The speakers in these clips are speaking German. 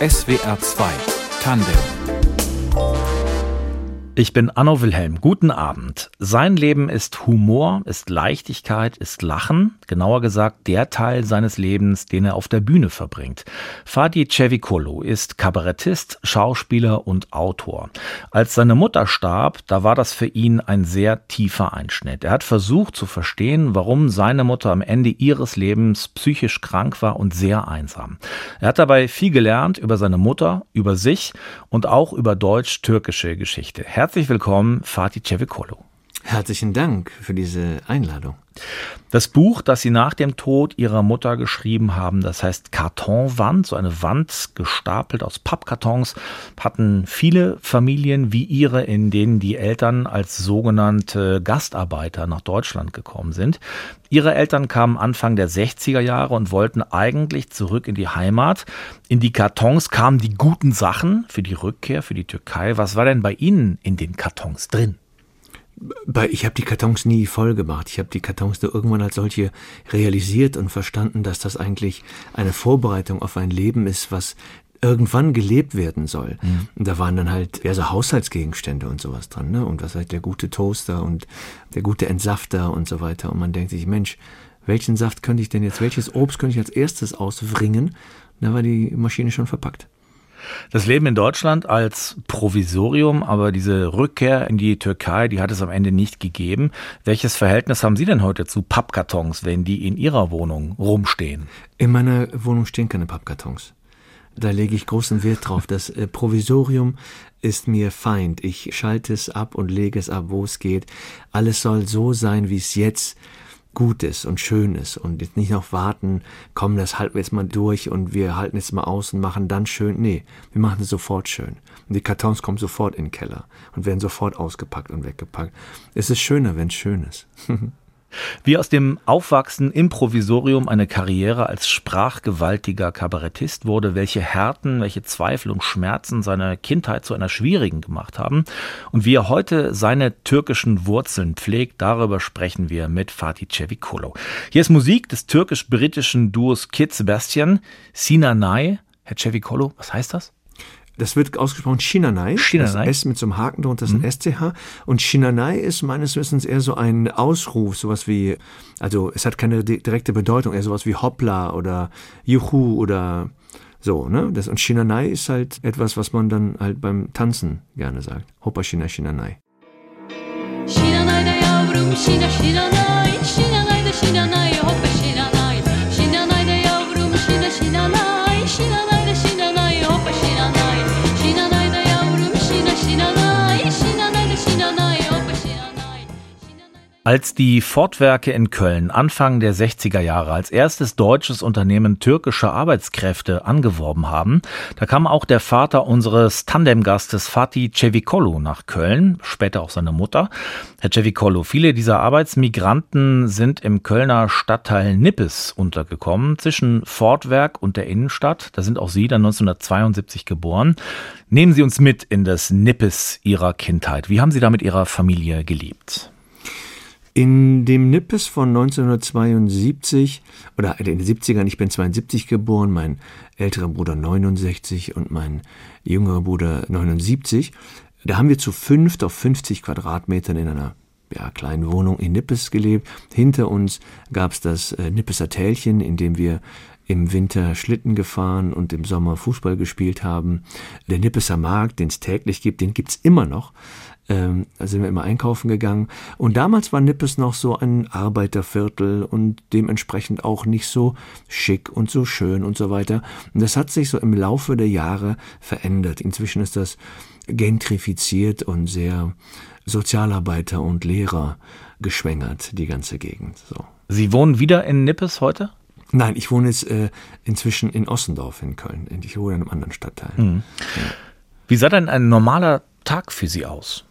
SWR 2 Tandem ich bin Anno Wilhelm. Guten Abend. Sein Leben ist Humor, ist Leichtigkeit, ist Lachen. Genauer gesagt, der Teil seines Lebens, den er auf der Bühne verbringt. Fadi Cevicolo ist Kabarettist, Schauspieler und Autor. Als seine Mutter starb, da war das für ihn ein sehr tiefer Einschnitt. Er hat versucht zu verstehen, warum seine Mutter am Ende ihres Lebens psychisch krank war und sehr einsam. Er hat dabei viel gelernt über seine Mutter, über sich und auch über deutsch-türkische Geschichte. Herzlich willkommen, Fatih Cevicolo. Herzlichen Dank für diese Einladung. Das Buch, das Sie nach dem Tod Ihrer Mutter geschrieben haben, das heißt Kartonwand, so eine Wand gestapelt aus Pappkartons, hatten viele Familien wie Ihre, in denen die Eltern als sogenannte Gastarbeiter nach Deutschland gekommen sind. Ihre Eltern kamen Anfang der 60er Jahre und wollten eigentlich zurück in die Heimat. In die Kartons kamen die guten Sachen für die Rückkehr, für die Türkei. Was war denn bei Ihnen in den Kartons drin? Ich habe die Kartons nie voll gemacht. Ich habe die Kartons nur irgendwann als solche realisiert und verstanden, dass das eigentlich eine Vorbereitung auf ein Leben ist, was irgendwann gelebt werden soll. Mhm. Und da waren dann halt ja, so Haushaltsgegenstände und sowas dran, ne? Und was halt der gute Toaster und der gute Entsafter und so weiter. Und man denkt sich, Mensch, welchen Saft könnte ich denn jetzt, welches Obst könnte ich als erstes auswringen? Da war die Maschine schon verpackt. Das Leben in Deutschland als Provisorium, aber diese Rückkehr in die Türkei, die hat es am Ende nicht gegeben. Welches Verhältnis haben Sie denn heute zu Pappkartons, wenn die in Ihrer Wohnung rumstehen? In meiner Wohnung stehen keine Pappkartons. Da lege ich großen Wert drauf. Das äh, Provisorium ist mir Feind. Ich schalte es ab und lege es ab, wo es geht. Alles soll so sein, wie es jetzt Gutes und Schönes und jetzt nicht noch warten, komm, das halten wir jetzt mal durch und wir halten jetzt mal aus und machen dann schön. Nee, wir machen es sofort schön. Und die Kartons kommen sofort in den Keller und werden sofort ausgepackt und weggepackt. Es ist schöner, wenn es schön ist. Wie aus dem Aufwachsen im Provisorium eine Karriere als sprachgewaltiger Kabarettist wurde, welche Härten, welche Zweifel und Schmerzen seine Kindheit zu einer schwierigen gemacht haben und wie er heute seine türkischen Wurzeln pflegt, darüber sprechen wir mit Fatih Cevicolo. Hier ist Musik des türkisch-britischen Duos Kid Sebastian, Sinanay. Herr Cevicolo, was heißt das? Das wird ausgesprochen Shinanai. Shinanai. Das S mit so einem Haken drunter ist ein mhm. SCH. Und Shinanai ist meines Wissens eher so ein Ausruf, sowas wie, also es hat keine direkte Bedeutung, eher sowas wie Hoppla oder Juhu oder so, ne? Das, und Shinanai ist halt etwas, was man dann halt beim Tanzen gerne sagt. Hoppa Shina Shinanai. Shinanai da yavrum, Shina Shinanai, Shinanai da Shinanai, Hoppa Als die Fortwerke in Köln Anfang der 60er Jahre als erstes deutsches Unternehmen türkische Arbeitskräfte angeworben haben, da kam auch der Vater unseres Tandemgastes Fatih Cevicolo nach Köln, später auch seine Mutter. Herr Cevicolo, viele dieser Arbeitsmigranten sind im Kölner Stadtteil Nippes untergekommen, zwischen Fortwerk und der Innenstadt. Da sind auch Sie dann 1972 geboren. Nehmen Sie uns mit in das Nippes Ihrer Kindheit. Wie haben Sie da mit Ihrer Familie gelebt? In dem Nippes von 1972 oder in den 70ern, ich bin 72 geboren, mein älterer Bruder 69 und mein jüngerer Bruder 79, da haben wir zu fünft auf 50 Quadratmetern in einer ja, kleinen Wohnung in Nippes gelebt. Hinter uns gab es das äh, Nippeser Tälchen, in dem wir im Winter Schlitten gefahren und im Sommer Fußball gespielt haben. Der Nippeser Markt, den es täglich gibt, den gibt's immer noch. Ähm, da sind wir immer einkaufen gegangen. Und damals war Nippes noch so ein Arbeiterviertel und dementsprechend auch nicht so schick und so schön und so weiter. Und das hat sich so im Laufe der Jahre verändert. Inzwischen ist das gentrifiziert und sehr Sozialarbeiter und Lehrer geschwängert, die ganze Gegend. So. Sie wohnen wieder in Nippes heute? Nein, ich wohne jetzt äh, inzwischen in Ossendorf in Köln. Ich wohne in einem anderen Stadtteil. Mhm. Ja. Wie sah denn ein normaler Tag für Sie aus?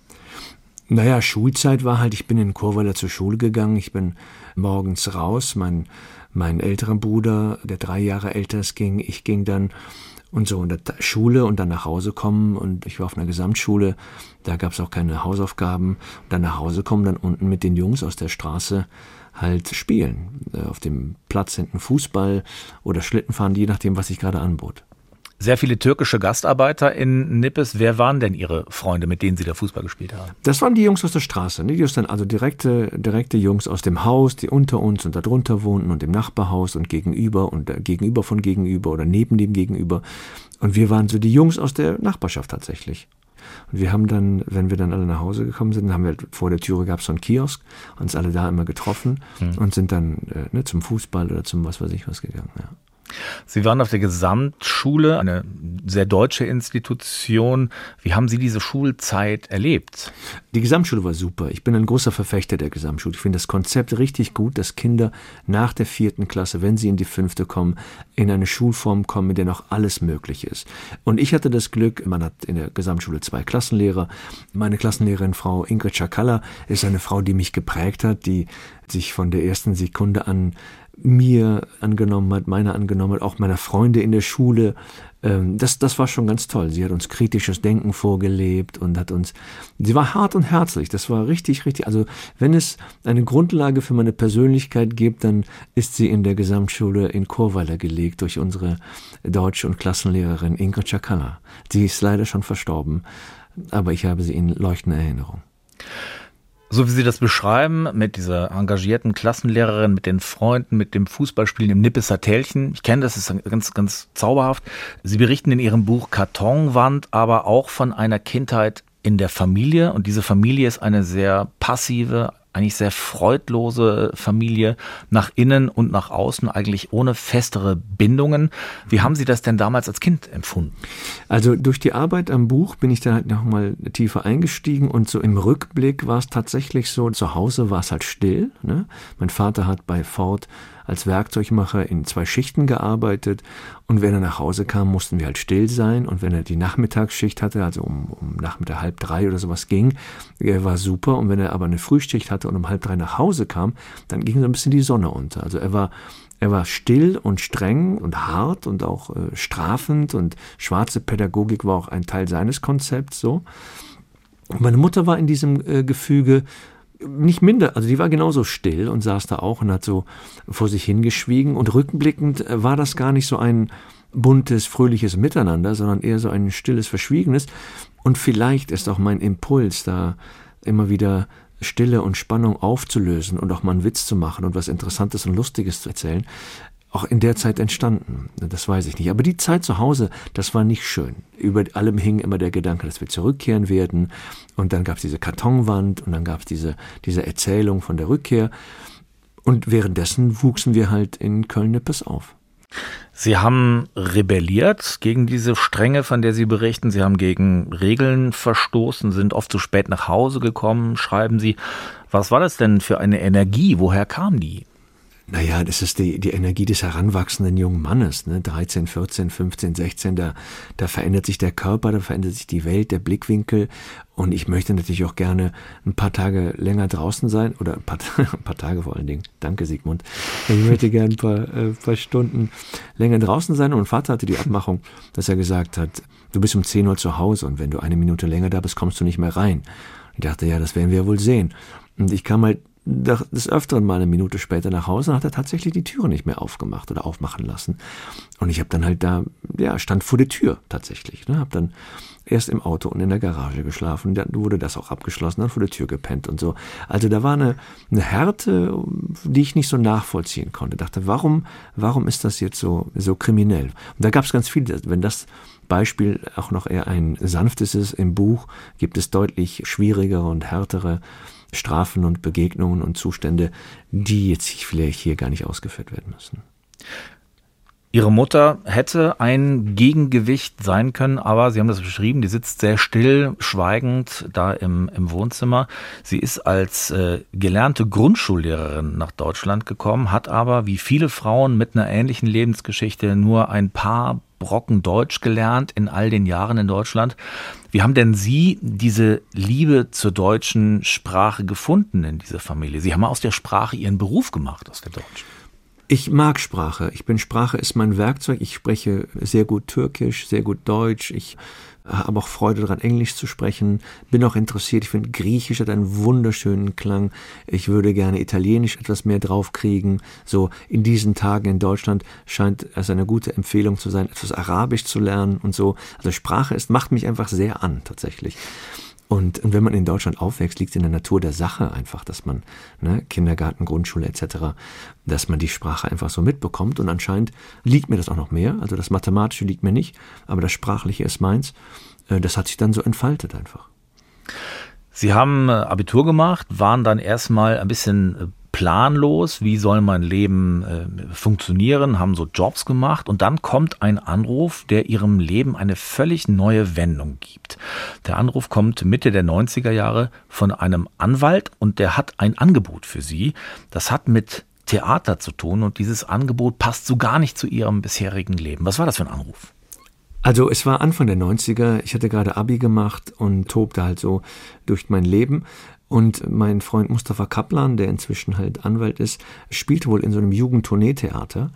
Naja, Schulzeit war halt, ich bin in Chorweiler zur Schule gegangen, ich bin morgens raus, mein, mein älterer Bruder, der drei Jahre älter ist, ging, ich ging dann und so. In der Schule und dann nach Hause kommen. Und ich war auf einer Gesamtschule, da gab es auch keine Hausaufgaben, und dann nach Hause kommen, dann unten mit den Jungs aus der Straße halt spielen, äh, auf dem Platz hinten Fußball oder Schlitten fahren, je nachdem, was ich gerade anbot. Sehr viele türkische Gastarbeiter in Nippes. Wer waren denn Ihre Freunde, mit denen Sie da Fußball gespielt haben? Das waren die Jungs aus der Straße. Ne? Die dann also direkte, direkte Jungs aus dem Haus, die unter uns und darunter wohnten und im Nachbarhaus und gegenüber und gegenüber von gegenüber oder neben dem Gegenüber. Und wir waren so die Jungs aus der Nachbarschaft tatsächlich. Und wir haben dann, wenn wir dann alle nach Hause gekommen sind, haben wir vor der Türe gab es so einen Kiosk, uns alle da immer getroffen mhm. und sind dann äh, ne, zum Fußball oder zum was weiß ich was gegangen. Ja. Sie waren auf der Gesamtschule, eine sehr deutsche Institution. Wie haben Sie diese Schulzeit erlebt? Die Gesamtschule war super. Ich bin ein großer Verfechter der Gesamtschule. Ich finde das Konzept richtig gut, dass Kinder nach der vierten Klasse, wenn sie in die fünfte kommen, in eine Schulform kommen, in der noch alles möglich ist. Und ich hatte das Glück, man hat in der Gesamtschule zwei Klassenlehrer. Meine Klassenlehrerin, Frau Ingrid Schakalla, ist eine Frau, die mich geprägt hat, die sich von der ersten Sekunde an mir angenommen hat, meiner angenommen hat, auch meiner Freunde in der Schule. Ähm, das, das war schon ganz toll. Sie hat uns kritisches Denken vorgelebt und hat uns, sie war hart und herzlich. Das war richtig, richtig. Also wenn es eine Grundlage für meine Persönlichkeit gibt, dann ist sie in der Gesamtschule in Chorweiler gelegt durch unsere Deutsch- und Klassenlehrerin Ingrid Chakala. Sie ist leider schon verstorben, aber ich habe sie in leuchtender Erinnerung. So wie Sie das beschreiben, mit dieser engagierten Klassenlehrerin, mit den Freunden, mit dem Fußballspielen im Nippeser Tälchen. Ich kenne das, ist ganz, ganz zauberhaft. Sie berichten in Ihrem Buch Kartonwand aber auch von einer Kindheit in der Familie. Und diese Familie ist eine sehr passive, eigentlich sehr freudlose Familie nach innen und nach außen, eigentlich ohne festere Bindungen. Wie haben Sie das denn damals als Kind empfunden? Also durch die Arbeit am Buch bin ich dann halt nochmal tiefer eingestiegen und so im Rückblick war es tatsächlich so, zu Hause war es halt still. Ne? Mein Vater hat bei Ford als Werkzeugmacher in zwei Schichten gearbeitet. Und wenn er nach Hause kam, mussten wir halt still sein. Und wenn er die Nachmittagsschicht hatte, also um, um Nachmittag halb drei oder sowas ging, er war super. Und wenn er aber eine Frühschicht hatte und um halb drei nach Hause kam, dann ging so ein bisschen die Sonne unter. Also er war er war still und streng und hart und auch äh, strafend. Und schwarze Pädagogik war auch ein Teil seines Konzepts so. Und meine Mutter war in diesem äh, Gefüge nicht minder, also die war genauso still und saß da auch und hat so vor sich hingeschwiegen. Und rückblickend äh, war das gar nicht so ein buntes, fröhliches Miteinander, sondern eher so ein stilles, verschwiegenes. Und vielleicht ist auch mein Impuls da immer wieder Stille und Spannung aufzulösen und auch mal einen Witz zu machen und was Interessantes und Lustiges zu erzählen, auch in der Zeit entstanden. Das weiß ich nicht. Aber die Zeit zu Hause, das war nicht schön. Über allem hing immer der Gedanke, dass wir zurückkehren werden. Und dann gab es diese Kartonwand und dann gab es diese, diese Erzählung von der Rückkehr. Und währenddessen wuchsen wir halt in Köln-Nippes auf. Sie haben rebelliert gegen diese Strenge, von der Sie berichten. Sie haben gegen Regeln verstoßen, sind oft zu spät nach Hause gekommen, schreiben Sie. Was war das denn für eine Energie? Woher kam die? Naja, das ist die, die Energie des heranwachsenden jungen Mannes, ne? 13, 14, 15, 16, da, da verändert sich der Körper, da verändert sich die Welt, der Blickwinkel. Und ich möchte natürlich auch gerne ein paar Tage länger draußen sein, oder ein paar, ein paar Tage vor allen Dingen. Danke, Sigmund. Ich möchte gerne ein paar, äh, paar Stunden länger draußen sein. Und Vater hatte die Abmachung, dass er gesagt hat, du bist um 10 Uhr zu Hause und wenn du eine Minute länger da bist, kommst du nicht mehr rein. Ich dachte, ja, das werden wir wohl sehen. Und ich kam halt des Öfteren mal eine Minute später nach Hause und hat er tatsächlich die Türe nicht mehr aufgemacht oder aufmachen lassen. Und ich habe dann halt da, ja, stand vor der Tür tatsächlich. Ne? Habe dann erst im Auto und in der Garage geschlafen. Dann wurde das auch abgeschlossen, dann vor der Tür gepennt und so. Also da war eine, eine Härte, die ich nicht so nachvollziehen konnte. Dachte, warum, warum ist das jetzt so, so kriminell? Und da gab es ganz viel, wenn das Beispiel auch noch eher ein sanftes ist im Buch, gibt es deutlich schwierigere und härtere Strafen und Begegnungen und Zustände, die jetzt vielleicht hier gar nicht ausgeführt werden müssen. Ihre Mutter hätte ein Gegengewicht sein können, aber Sie haben das beschrieben, die sitzt sehr still, schweigend da im, im Wohnzimmer. Sie ist als äh, gelernte Grundschullehrerin nach Deutschland gekommen, hat aber wie viele Frauen mit einer ähnlichen Lebensgeschichte nur ein paar Brocken Deutsch gelernt in all den Jahren in Deutschland. Wie haben denn Sie diese Liebe zur deutschen Sprache gefunden in dieser Familie? Sie haben aus der Sprache Ihren Beruf gemacht, aus der Deutschen. Ich mag Sprache. Ich bin Sprache ist mein Werkzeug. Ich spreche sehr gut Türkisch, sehr gut Deutsch. Ich habe auch Freude daran, Englisch zu sprechen. Bin auch interessiert. Ich finde, Griechisch hat einen wunderschönen Klang. Ich würde gerne Italienisch etwas mehr draufkriegen. So in diesen Tagen in Deutschland scheint es eine gute Empfehlung zu sein, etwas Arabisch zu lernen und so. Also Sprache ist, macht mich einfach sehr an, tatsächlich. Und, und wenn man in Deutschland aufwächst, liegt es in der Natur der Sache einfach, dass man ne, Kindergarten, Grundschule etc., dass man die Sprache einfach so mitbekommt. Und anscheinend liegt mir das auch noch mehr. Also das Mathematische liegt mir nicht, aber das Sprachliche ist meins. Äh, das hat sich dann so entfaltet einfach. Sie haben äh, Abitur gemacht, waren dann erstmal ein bisschen äh, planlos, wie soll mein Leben äh, funktionieren, haben so Jobs gemacht und dann kommt ein Anruf, der ihrem Leben eine völlig neue Wendung gibt. Der Anruf kommt Mitte der 90er Jahre von einem Anwalt und der hat ein Angebot für sie. Das hat mit Theater zu tun und dieses Angebot passt so gar nicht zu ihrem bisherigen Leben. Was war das für ein Anruf? Also es war Anfang der 90er, ich hatte gerade Abi gemacht und tobte halt so durch mein Leben und mein Freund Mustafa Kaplan, der inzwischen halt Anwalt ist, spielte wohl in so einem Jugendtourneetheater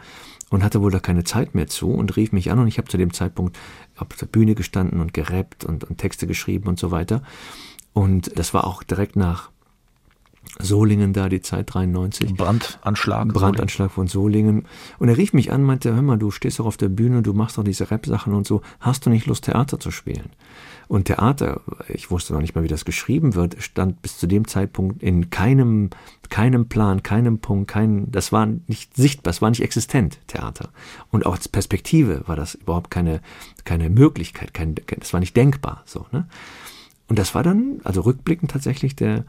und hatte wohl da keine Zeit mehr zu und rief mich an und ich habe zu dem Zeitpunkt auf der Bühne gestanden und gerappt und, und Texte geschrieben und so weiter. Und das war auch direkt nach Solingen da, die Zeit 93. Brandanschlag. Brandanschlag von Solingen. Und er rief mich an, meinte, hör mal, du stehst doch auf der Bühne, du machst doch diese Rap-Sachen und so, hast du nicht Lust, Theater zu spielen? Und Theater, ich wusste noch nicht mal, wie das geschrieben wird, stand bis zu dem Zeitpunkt in keinem, keinem Plan, keinem Punkt, kein, das war nicht sichtbar, es war nicht existent, Theater. Und auch als Perspektive war das überhaupt keine, keine Möglichkeit, kein, das war nicht denkbar, so, ne? Und das war dann, also rückblickend tatsächlich der,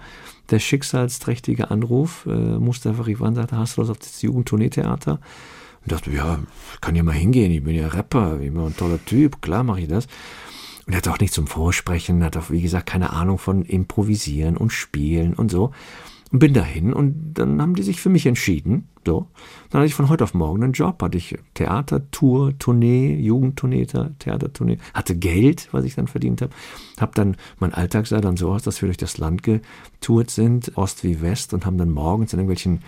der schicksalsträchtige Anruf. Äh, Mustafa Rivan sagte, hast du das auf das Jugendtourneetheater? Und dachte, ja, kann ja mal hingehen, ich bin ja Rapper, ich bin ein toller Typ, klar mache ich das. Und er hat auch nicht zum Vorsprechen, hat auch, wie gesagt, keine Ahnung von Improvisieren und Spielen und so. Und bin dahin und dann haben die sich für mich entschieden. So. Dann hatte ich von heute auf morgen einen Job, hatte ich Theatertour, Tournee, Jugendtournee, Theatertournee, hatte Geld, was ich dann verdient habe. Hab dann, mein Alltag sah dann so aus, dass wir durch das Land getourt sind, Ost wie West, und haben dann morgens in irgendwelchen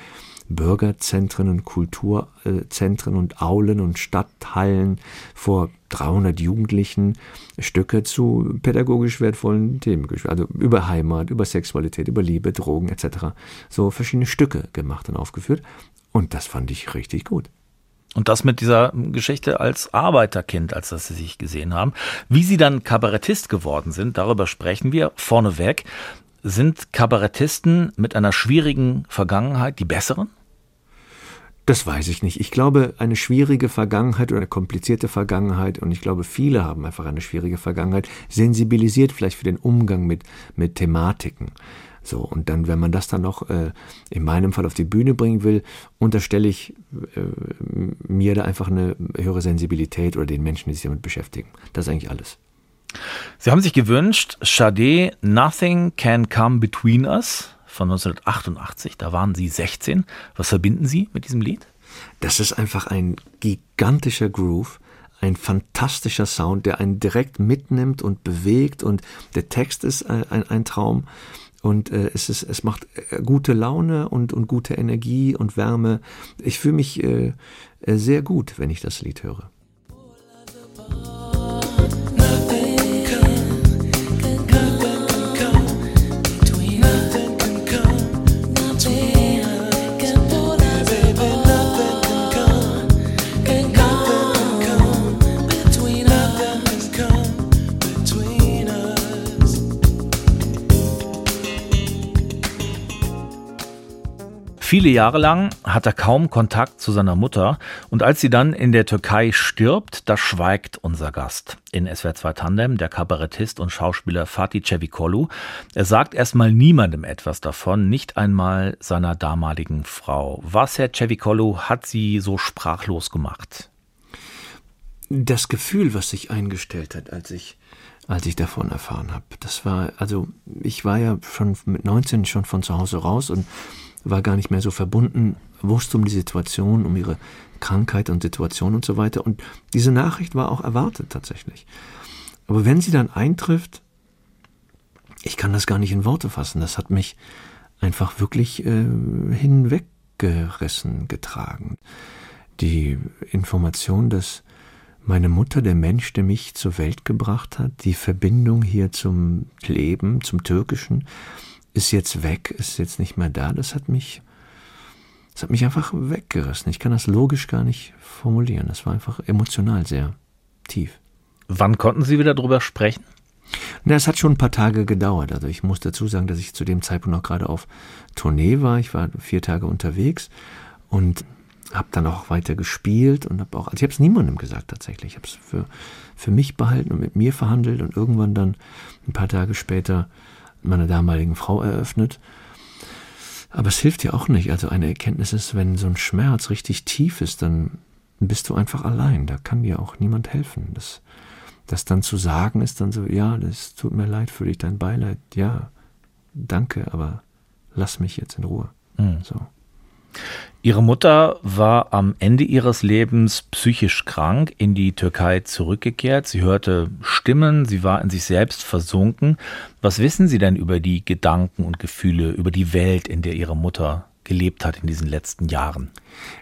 Bürgerzentren und Kulturzentren und Aulen und Stadthallen vor 300 Jugendlichen Stücke zu pädagogisch wertvollen Themen, also über Heimat, über Sexualität, über Liebe, Drogen etc. So verschiedene Stücke gemacht und aufgeführt. Und das fand ich richtig gut. Und das mit dieser Geschichte als Arbeiterkind, als das Sie sich gesehen haben. Wie Sie dann Kabarettist geworden sind, darüber sprechen wir vorneweg. Sind Kabarettisten mit einer schwierigen Vergangenheit die besseren? Das weiß ich nicht. Ich glaube, eine schwierige Vergangenheit oder eine komplizierte Vergangenheit, und ich glaube, viele haben einfach eine schwierige Vergangenheit, sensibilisiert vielleicht für den Umgang mit, mit Thematiken. So, und dann, wenn man das dann noch äh, in meinem Fall auf die Bühne bringen will, unterstelle ich äh, mir da einfach eine höhere Sensibilität oder den Menschen, die sich damit beschäftigen. Das ist eigentlich alles. Sie haben sich gewünscht, Sade, Nothing Can Come Between Us von 1988. Da waren Sie 16. Was verbinden Sie mit diesem Lied? Das ist einfach ein gigantischer Groove, ein fantastischer Sound, der einen direkt mitnimmt und bewegt und der Text ist ein, ein, ein Traum und äh, es, ist, es macht äh, gute Laune und, und gute Energie und Wärme. Ich fühle mich äh, äh sehr gut, wenn ich das Lied höre. Viele Jahre lang hat er kaum Kontakt zu seiner Mutter und als sie dann in der Türkei stirbt, da schweigt unser Gast. In SWR 2 Tandem, der Kabarettist und Schauspieler Fatih Cevikolu. Er sagt erstmal niemandem etwas davon, nicht einmal seiner damaligen Frau. Was, Herr Cevikolu, hat sie so sprachlos gemacht? Das Gefühl, was sich eingestellt hat, als ich als ich davon erfahren habe. Das war, also ich war ja schon mit 19 schon von zu Hause raus und war gar nicht mehr so verbunden, wusste um die Situation, um ihre Krankheit und Situation und so weiter. Und diese Nachricht war auch erwartet tatsächlich. Aber wenn sie dann eintrifft, ich kann das gar nicht in Worte fassen, das hat mich einfach wirklich äh, hinweg weggerissen, getragen. Die Information, dass meine Mutter, der Mensch, der mich zur Welt gebracht hat, die Verbindung hier zum Leben, zum Türkischen, ist jetzt weg, ist jetzt nicht mehr da. Das hat mich, das hat mich einfach weggerissen. Ich kann das logisch gar nicht formulieren. Das war einfach emotional sehr tief. Wann konnten Sie wieder darüber sprechen? Na, es hat schon ein paar Tage gedauert. Also ich muss dazu sagen, dass ich zu dem Zeitpunkt noch gerade auf Tournee war. Ich war vier Tage unterwegs und habe dann auch weiter gespielt und habe auch, also ich habe es niemandem gesagt tatsächlich. Ich habe es für, für mich behalten und mit mir verhandelt und irgendwann dann ein paar Tage später meiner damaligen Frau eröffnet. Aber es hilft ja auch nicht. Also eine Erkenntnis ist, wenn so ein Schmerz richtig tief ist, dann bist du einfach allein. Da kann dir auch niemand helfen. Das, das dann zu sagen ist dann so, ja, das tut mir leid für dich, dein Beileid. Ja, danke, aber lass mich jetzt in Ruhe. Mhm. So. Ihre Mutter war am Ende ihres Lebens psychisch krank, in die Türkei zurückgekehrt. Sie hörte Stimmen, sie war in sich selbst versunken. Was wissen Sie denn über die Gedanken und Gefühle, über die Welt, in der Ihre Mutter gelebt hat in diesen letzten Jahren?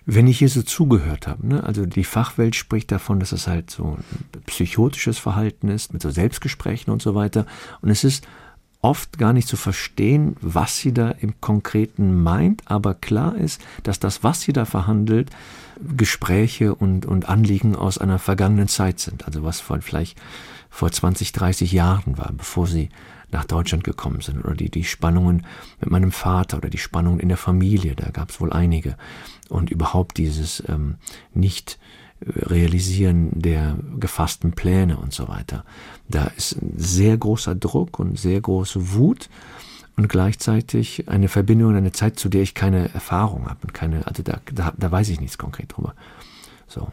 Wenn ich hier so zugehört habe, ne, also die Fachwelt spricht davon, dass es halt so ein psychotisches Verhalten ist, mit so Selbstgesprächen und so weiter. Und es ist oft gar nicht zu verstehen, was sie da im Konkreten meint, aber klar ist, dass das, was sie da verhandelt, Gespräche und, und Anliegen aus einer vergangenen Zeit sind. Also was von vielleicht vor 20, 30 Jahren war, bevor sie nach Deutschland gekommen sind. Oder die, die Spannungen mit meinem Vater oder die Spannungen in der Familie, da gab es wohl einige. Und überhaupt dieses ähm, nicht Realisieren der gefassten Pläne und so weiter. Da ist ein sehr großer Druck und sehr große Wut und gleichzeitig eine Verbindung in eine Zeit, zu der ich keine Erfahrung habe und keine, also da, da, da weiß ich nichts konkret drüber. So.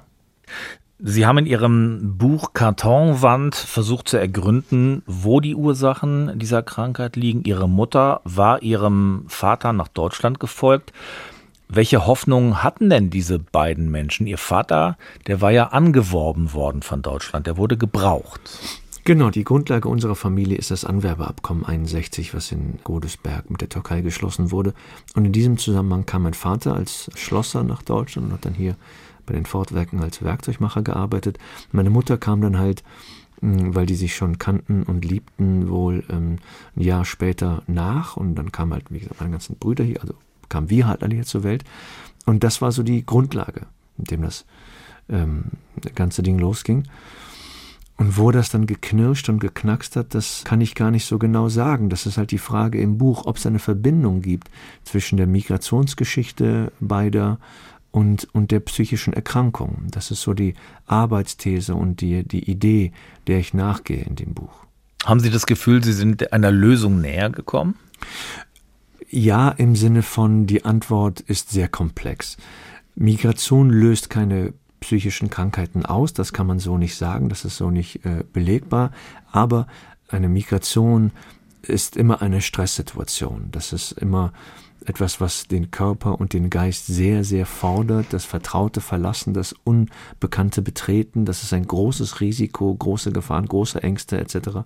Sie haben in Ihrem Buch Kartonwand versucht zu ergründen, wo die Ursachen dieser Krankheit liegen. Ihre Mutter war Ihrem Vater nach Deutschland gefolgt. Welche Hoffnungen hatten denn diese beiden Menschen? Ihr Vater, der war ja angeworben worden von Deutschland, der wurde gebraucht. Genau, die Grundlage unserer Familie ist das Anwerbeabkommen 61, was in Godesberg mit der Türkei geschlossen wurde. Und in diesem Zusammenhang kam mein Vater als Schlosser nach Deutschland und hat dann hier bei den Fortwerken als Werkzeugmacher gearbeitet. Meine Mutter kam dann halt, hm, weil die sich schon kannten und liebten, wohl ähm, ein Jahr später nach. Und dann kamen halt, wie gesagt, meine ganzen Brüder hier, also kamen wir halt alle hier zur Welt. Und das war so die Grundlage, mit dem das ähm, ganze Ding losging. Und wo das dann geknirscht und geknackst hat, das kann ich gar nicht so genau sagen. Das ist halt die Frage im Buch, ob es eine Verbindung gibt zwischen der Migrationsgeschichte beider und, und der psychischen Erkrankung. Das ist so die Arbeitsthese und die, die Idee, der ich nachgehe in dem Buch. Haben Sie das Gefühl, Sie sind einer Lösung näher gekommen? Ja, im Sinne von, die Antwort ist sehr komplex. Migration löst keine psychischen Krankheiten aus, das kann man so nicht sagen, das ist so nicht äh, belegbar, aber eine Migration ist immer eine Stresssituation. Das ist immer etwas, was den Körper und den Geist sehr, sehr fordert. Das Vertraute verlassen, das Unbekannte betreten, das ist ein großes Risiko, große Gefahren, große Ängste etc.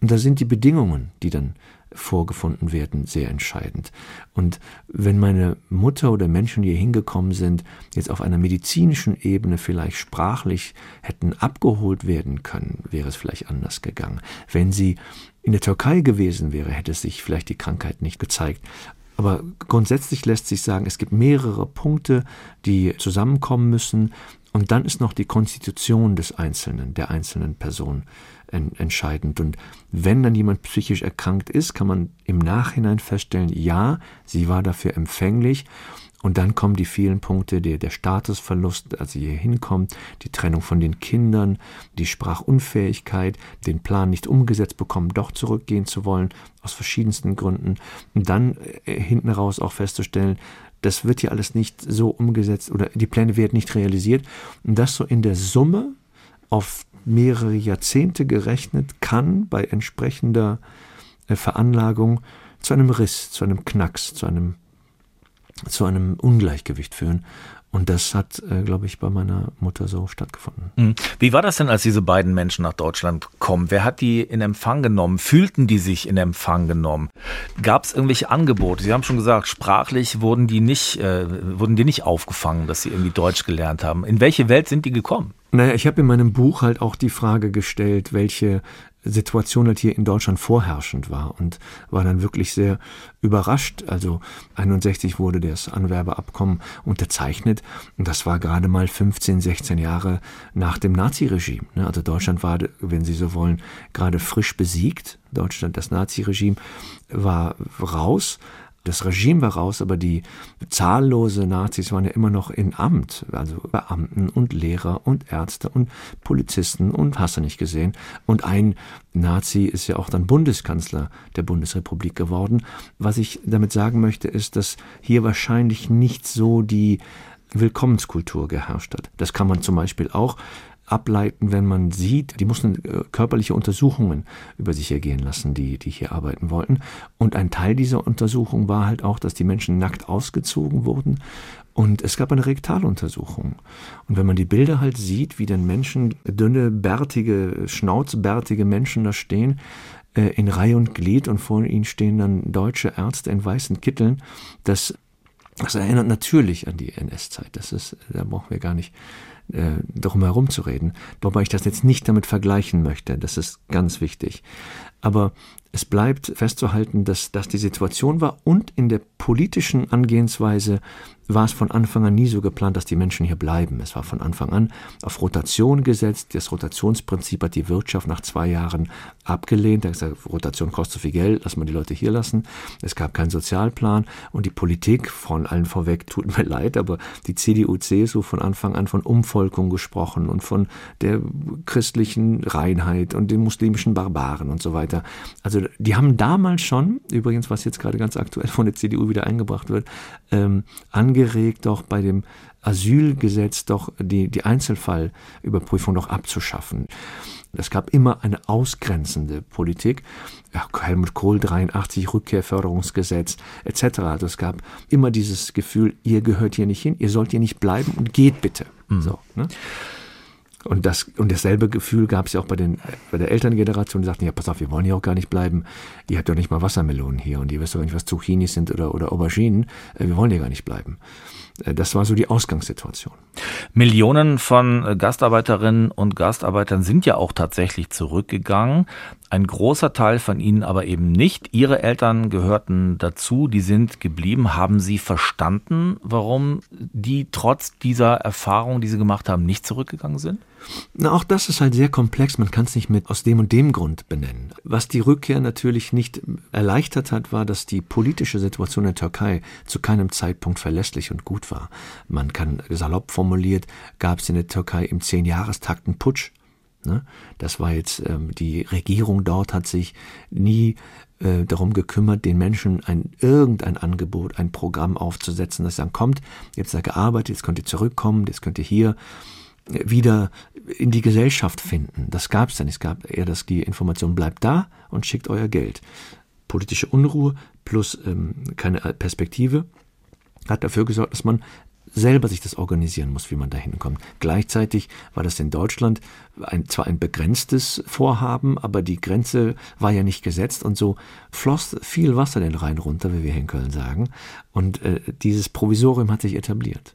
Und da sind die Bedingungen, die dann vorgefunden werden, sehr entscheidend. Und wenn meine Mutter oder Menschen, die hier hingekommen sind, jetzt auf einer medizinischen Ebene vielleicht sprachlich hätten abgeholt werden können, wäre es vielleicht anders gegangen. Wenn sie in der Türkei gewesen wäre, hätte sich vielleicht die Krankheit nicht gezeigt. Aber grundsätzlich lässt sich sagen, es gibt mehrere Punkte, die zusammenkommen müssen. Und dann ist noch die Konstitution des Einzelnen, der einzelnen Person entscheidend. Und wenn dann jemand psychisch erkrankt ist, kann man im Nachhinein feststellen, ja, sie war dafür empfänglich. Und dann kommen die vielen Punkte, der, der Statusverlust, als sie hier hinkommt, die Trennung von den Kindern, die Sprachunfähigkeit, den Plan nicht umgesetzt bekommen, doch zurückgehen zu wollen, aus verschiedensten Gründen. Und dann äh, hinten raus auch festzustellen, das wird hier alles nicht so umgesetzt oder die Pläne werden nicht realisiert. Und das so in der Summe auf mehrere Jahrzehnte gerechnet, kann bei entsprechender äh, Veranlagung zu einem Riss, zu einem Knacks, zu einem, zu einem Ungleichgewicht führen. Und das hat, äh, glaube ich, bei meiner Mutter so stattgefunden. Mhm. Wie war das denn, als diese beiden Menschen nach Deutschland kommen? Wer hat die in Empfang genommen? Fühlten die sich in Empfang genommen? Gab es irgendwelche Angebote? Sie haben schon gesagt, sprachlich wurden die nicht, äh, wurden die nicht aufgefangen, dass sie irgendwie Deutsch gelernt haben. In welche Welt sind die gekommen? Naja, ich habe in meinem Buch halt auch die Frage gestellt, welche Situation halt hier in Deutschland vorherrschend war und war dann wirklich sehr überrascht. Also 61 wurde das Anwerbeabkommen unterzeichnet und das war gerade mal 15, 16 Jahre nach dem Naziregime. Ne? Also Deutschland war, wenn Sie so wollen, gerade frisch besiegt. Deutschland, das Naziregime war raus das Regime war raus, aber die zahllose Nazis waren ja immer noch in Amt, also Beamten und Lehrer und Ärzte und Polizisten und hast du nicht gesehen. Und ein Nazi ist ja auch dann Bundeskanzler der Bundesrepublik geworden. Was ich damit sagen möchte, ist, dass hier wahrscheinlich nicht so die Willkommenskultur geherrscht hat. Das kann man zum Beispiel auch ableiten, wenn man sieht, die mussten äh, körperliche Untersuchungen über sich ergehen lassen, die, die hier arbeiten wollten. Und ein Teil dieser Untersuchung war halt auch, dass die Menschen nackt ausgezogen wurden. Und es gab eine Rektaluntersuchung. Und wenn man die Bilder halt sieht, wie dann Menschen, dünne, bärtige, schnauzbärtige Menschen da stehen, äh, in Reihe und Glied und vor ihnen stehen dann deutsche Ärzte in weißen Kitteln, das, das erinnert natürlich an die NS-Zeit. Das ist, da brauchen wir gar nicht äh, darum herumzureden. Wobei ich das jetzt nicht damit vergleichen möchte. Das ist ganz wichtig. Aber es bleibt festzuhalten, dass das die Situation war und in der politischen Angehensweise war es von Anfang an nie so geplant, dass die Menschen hier bleiben. Es war von Anfang an auf Rotation gesetzt. Das Rotationsprinzip hat die Wirtschaft nach zwei Jahren abgelehnt. Da gesagt, Rotation kostet zu viel Geld, lass mal die Leute hier lassen. Es gab keinen Sozialplan und die Politik von allen vorweg tut mir leid, aber die CDU, CSU von Anfang an von Umvolkung gesprochen und von der christlichen Reinheit und den muslimischen Barbaren und so weiter. Also die haben damals schon, übrigens was jetzt gerade ganz aktuell von der CDU wieder eingebracht wird, ähm, angeregt, doch bei dem Asylgesetz doch die, die Einzelfallüberprüfung doch abzuschaffen. Es gab immer eine ausgrenzende Politik. Ja, Helmut Kohl 83, Rückkehrförderungsgesetz etc. Also es gab immer dieses Gefühl, ihr gehört hier nicht hin, ihr sollt hier nicht bleiben und geht bitte. Mhm. So, ne? Und, das, und dasselbe Gefühl gab es ja auch bei, den, bei der Elterngeneration, die sagten, ja, pass auf, wir wollen hier auch gar nicht bleiben. Ihr habt doch nicht mal Wassermelonen hier und ihr wisst doch nicht, was Zucchinis sind oder, oder Auberginen. Äh, wir wollen hier gar nicht bleiben. Äh, das war so die Ausgangssituation. Millionen von äh, Gastarbeiterinnen und Gastarbeitern sind ja auch tatsächlich zurückgegangen. Ein großer Teil von ihnen aber eben nicht. Ihre Eltern gehörten dazu, die sind geblieben. Haben Sie verstanden, warum die trotz dieser Erfahrung, die Sie gemacht haben, nicht zurückgegangen sind? Na, auch das ist halt sehr komplex. Man kann es nicht mit aus dem und dem Grund benennen. Was die Rückkehr natürlich nicht erleichtert hat, war, dass die politische Situation in der Türkei zu keinem Zeitpunkt verlässlich und gut war. Man kann salopp formuliert, gab es in der Türkei im Zehnjahrestakt einen Putsch. Ne? Das war jetzt, ähm, die Regierung dort hat sich nie äh, darum gekümmert, den Menschen ein irgendein Angebot, ein Programm aufzusetzen, das dann kommt, jetzt da gearbeitet, jetzt könnt ihr zurückkommen, jetzt könnt ihr hier wieder in die Gesellschaft finden. Das gab es dann. Es gab eher dass die Information, bleibt da und schickt euer Geld. Politische Unruhe plus ähm, keine Perspektive hat dafür gesorgt, dass man selber sich das organisieren muss, wie man da hinkommt. Gleichzeitig war das in Deutschland ein, zwar ein begrenztes Vorhaben, aber die Grenze war ja nicht gesetzt und so floss viel Wasser den Rhein runter, wie wir hier in Köln sagen. Und äh, dieses Provisorium hat sich etabliert.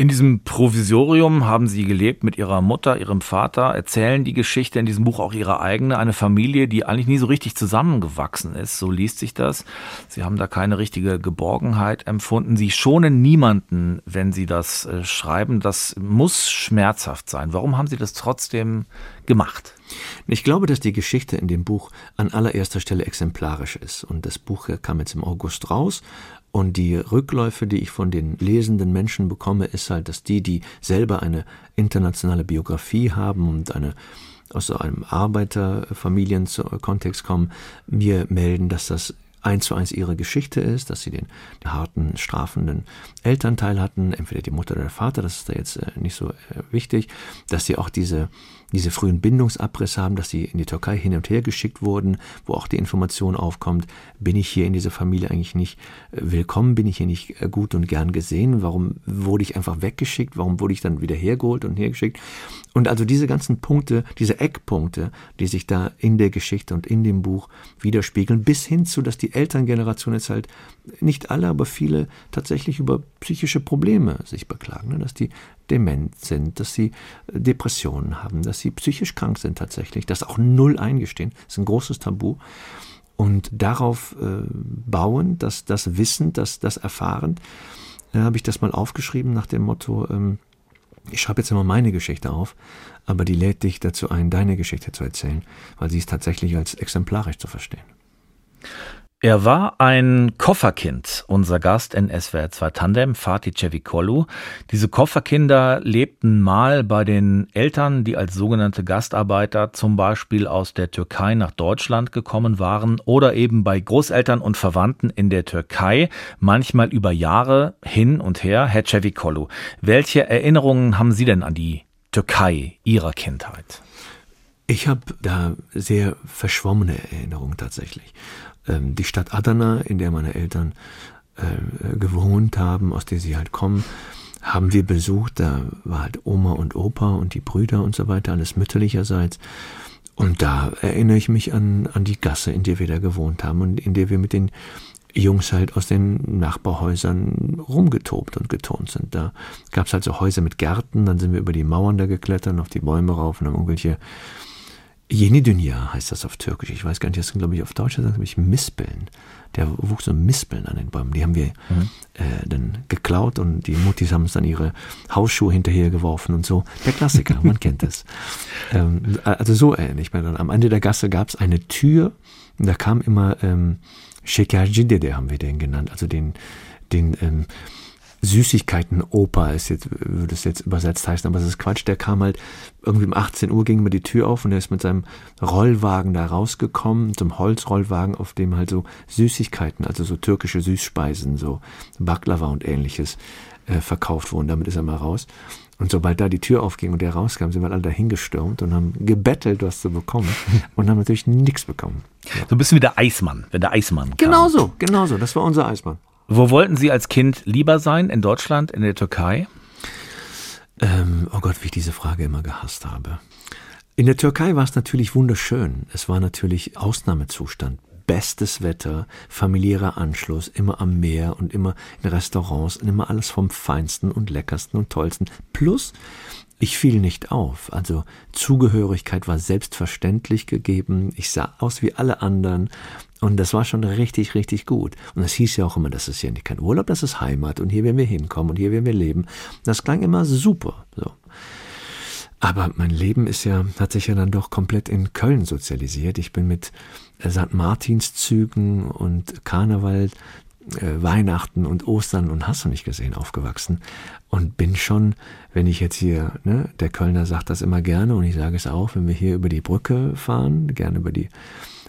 In diesem Provisorium haben Sie gelebt mit Ihrer Mutter, Ihrem Vater, erzählen die Geschichte in diesem Buch auch Ihre eigene, eine Familie, die eigentlich nie so richtig zusammengewachsen ist, so liest sich das. Sie haben da keine richtige Geborgenheit empfunden. Sie schonen niemanden, wenn Sie das äh, schreiben. Das muss schmerzhaft sein. Warum haben Sie das trotzdem gemacht? Ich glaube, dass die Geschichte in dem Buch an allererster Stelle exemplarisch ist. Und das Buch kam jetzt im August raus und die Rückläufe, die ich von den lesenden Menschen bekomme, ist halt, dass die, die selber eine internationale Biografie haben und eine aus einem Arbeiterfamilienkontext kommen, mir melden, dass das eins zu eins ihre Geschichte ist, dass sie den harten, strafenden Elternteil hatten, entweder die Mutter oder der Vater, das ist da jetzt äh, nicht so äh, wichtig, dass sie auch diese diese frühen Bindungsabrisse haben, dass sie in die Türkei hin und her geschickt wurden, wo auch die Information aufkommt, bin ich hier in dieser Familie eigentlich nicht äh, willkommen, bin ich hier nicht äh, gut und gern gesehen, warum wurde ich einfach weggeschickt, warum wurde ich dann wieder hergeholt und hergeschickt. Und also diese ganzen Punkte, diese Eckpunkte, die sich da in der Geschichte und in dem Buch widerspiegeln, bis hin zu, dass die Elterngeneration jetzt halt nicht alle, aber viele tatsächlich über psychische Probleme sich beklagen, ne? dass die dement sind, dass sie äh, Depressionen haben, dass sie psychisch krank sind tatsächlich, das auch null eingestehen, das ist ein großes Tabu. Und darauf äh, bauen, dass das Wissen, das, das Erfahren, äh, habe ich das mal aufgeschrieben nach dem Motto, ähm, ich schreibe jetzt immer meine Geschichte auf, aber die lädt dich dazu ein, deine Geschichte zu erzählen, weil sie ist tatsächlich als exemplarisch zu verstehen. Er war ein Kofferkind, unser Gast in SWR 2 Tandem, Fatih Cevikolu. Diese Kofferkinder lebten mal bei den Eltern, die als sogenannte Gastarbeiter zum Beispiel aus der Türkei nach Deutschland gekommen waren oder eben bei Großeltern und Verwandten in der Türkei, manchmal über Jahre hin und her. Herr Cevikolu, welche Erinnerungen haben Sie denn an die Türkei Ihrer Kindheit? Ich habe da sehr verschwommene Erinnerungen tatsächlich die Stadt Adana, in der meine Eltern äh, gewohnt haben, aus der sie halt kommen, haben wir besucht. Da war halt Oma und Opa und die Brüder und so weiter, alles mütterlicherseits. Und da erinnere ich mich an, an die Gasse, in der wir da gewohnt haben und in der wir mit den Jungs halt aus den Nachbarhäusern rumgetobt und geturnt sind. Da gab es halt so Häuser mit Gärten, dann sind wir über die Mauern da geklettert, auf die Bäume rauf und haben irgendwelche Yeni Dünya heißt das auf Türkisch. Ich weiß gar nicht, das sind, glaube ich, auf Deutsch, das sind, glaube ich, Mispeln. Der wuchs so Mispeln an den Bäumen. Die haben wir mhm. äh, dann geklaut und die Muttis haben uns dann ihre Hausschuhe hinterher geworfen und so. Der Klassiker, man kennt es. Ähm, also so ähnlich. Am Ende der Gasse gab es eine Tür und da kam immer ähm, Şekercide, haben wir den genannt, also den, den ähm, Süßigkeiten-Opa ist jetzt, würde es jetzt übersetzt heißen, aber das ist Quatsch. Der kam halt irgendwie um 18 Uhr, ging immer die Tür auf und er ist mit seinem Rollwagen da rausgekommen, zum Holzrollwagen, auf dem halt so Süßigkeiten, also so türkische Süßspeisen, so Baklava und ähnliches äh, verkauft wurden. Damit ist er mal raus. Und sobald da die Tür aufging und er rauskam, sind wir alle dahin gestürmt und haben gebettelt, was zu bekommen und haben natürlich nichts bekommen. Ja. So ein bisschen wie der Eismann, wenn der Eismann kam. Genau so, genau so. Das war unser Eismann. Wo wollten Sie als Kind lieber sein? In Deutschland, in der Türkei? Ähm, oh Gott, wie ich diese Frage immer gehasst habe. In der Türkei war es natürlich wunderschön. Es war natürlich Ausnahmezustand. Bestes Wetter, familiärer Anschluss, immer am Meer und immer in Restaurants und immer alles vom Feinsten und Leckersten und Tollsten. Plus, ich fiel nicht auf. Also Zugehörigkeit war selbstverständlich gegeben. Ich sah aus wie alle anderen. Und das war schon richtig, richtig gut. Und das hieß ja auch immer, das ist ja nicht kein Urlaub, das ist Heimat und hier werden wir hinkommen und hier werden wir leben. Das klang immer super. So. Aber mein Leben ist ja, hat sich ja dann doch komplett in Köln sozialisiert. Ich bin mit äh, St. Martinszügen und Karneval, äh, Weihnachten und Ostern und hast du nicht gesehen aufgewachsen. Und bin schon, wenn ich jetzt hier, ne, der Kölner sagt das immer gerne und ich sage es auch, wenn wir hier über die Brücke fahren, gerne über die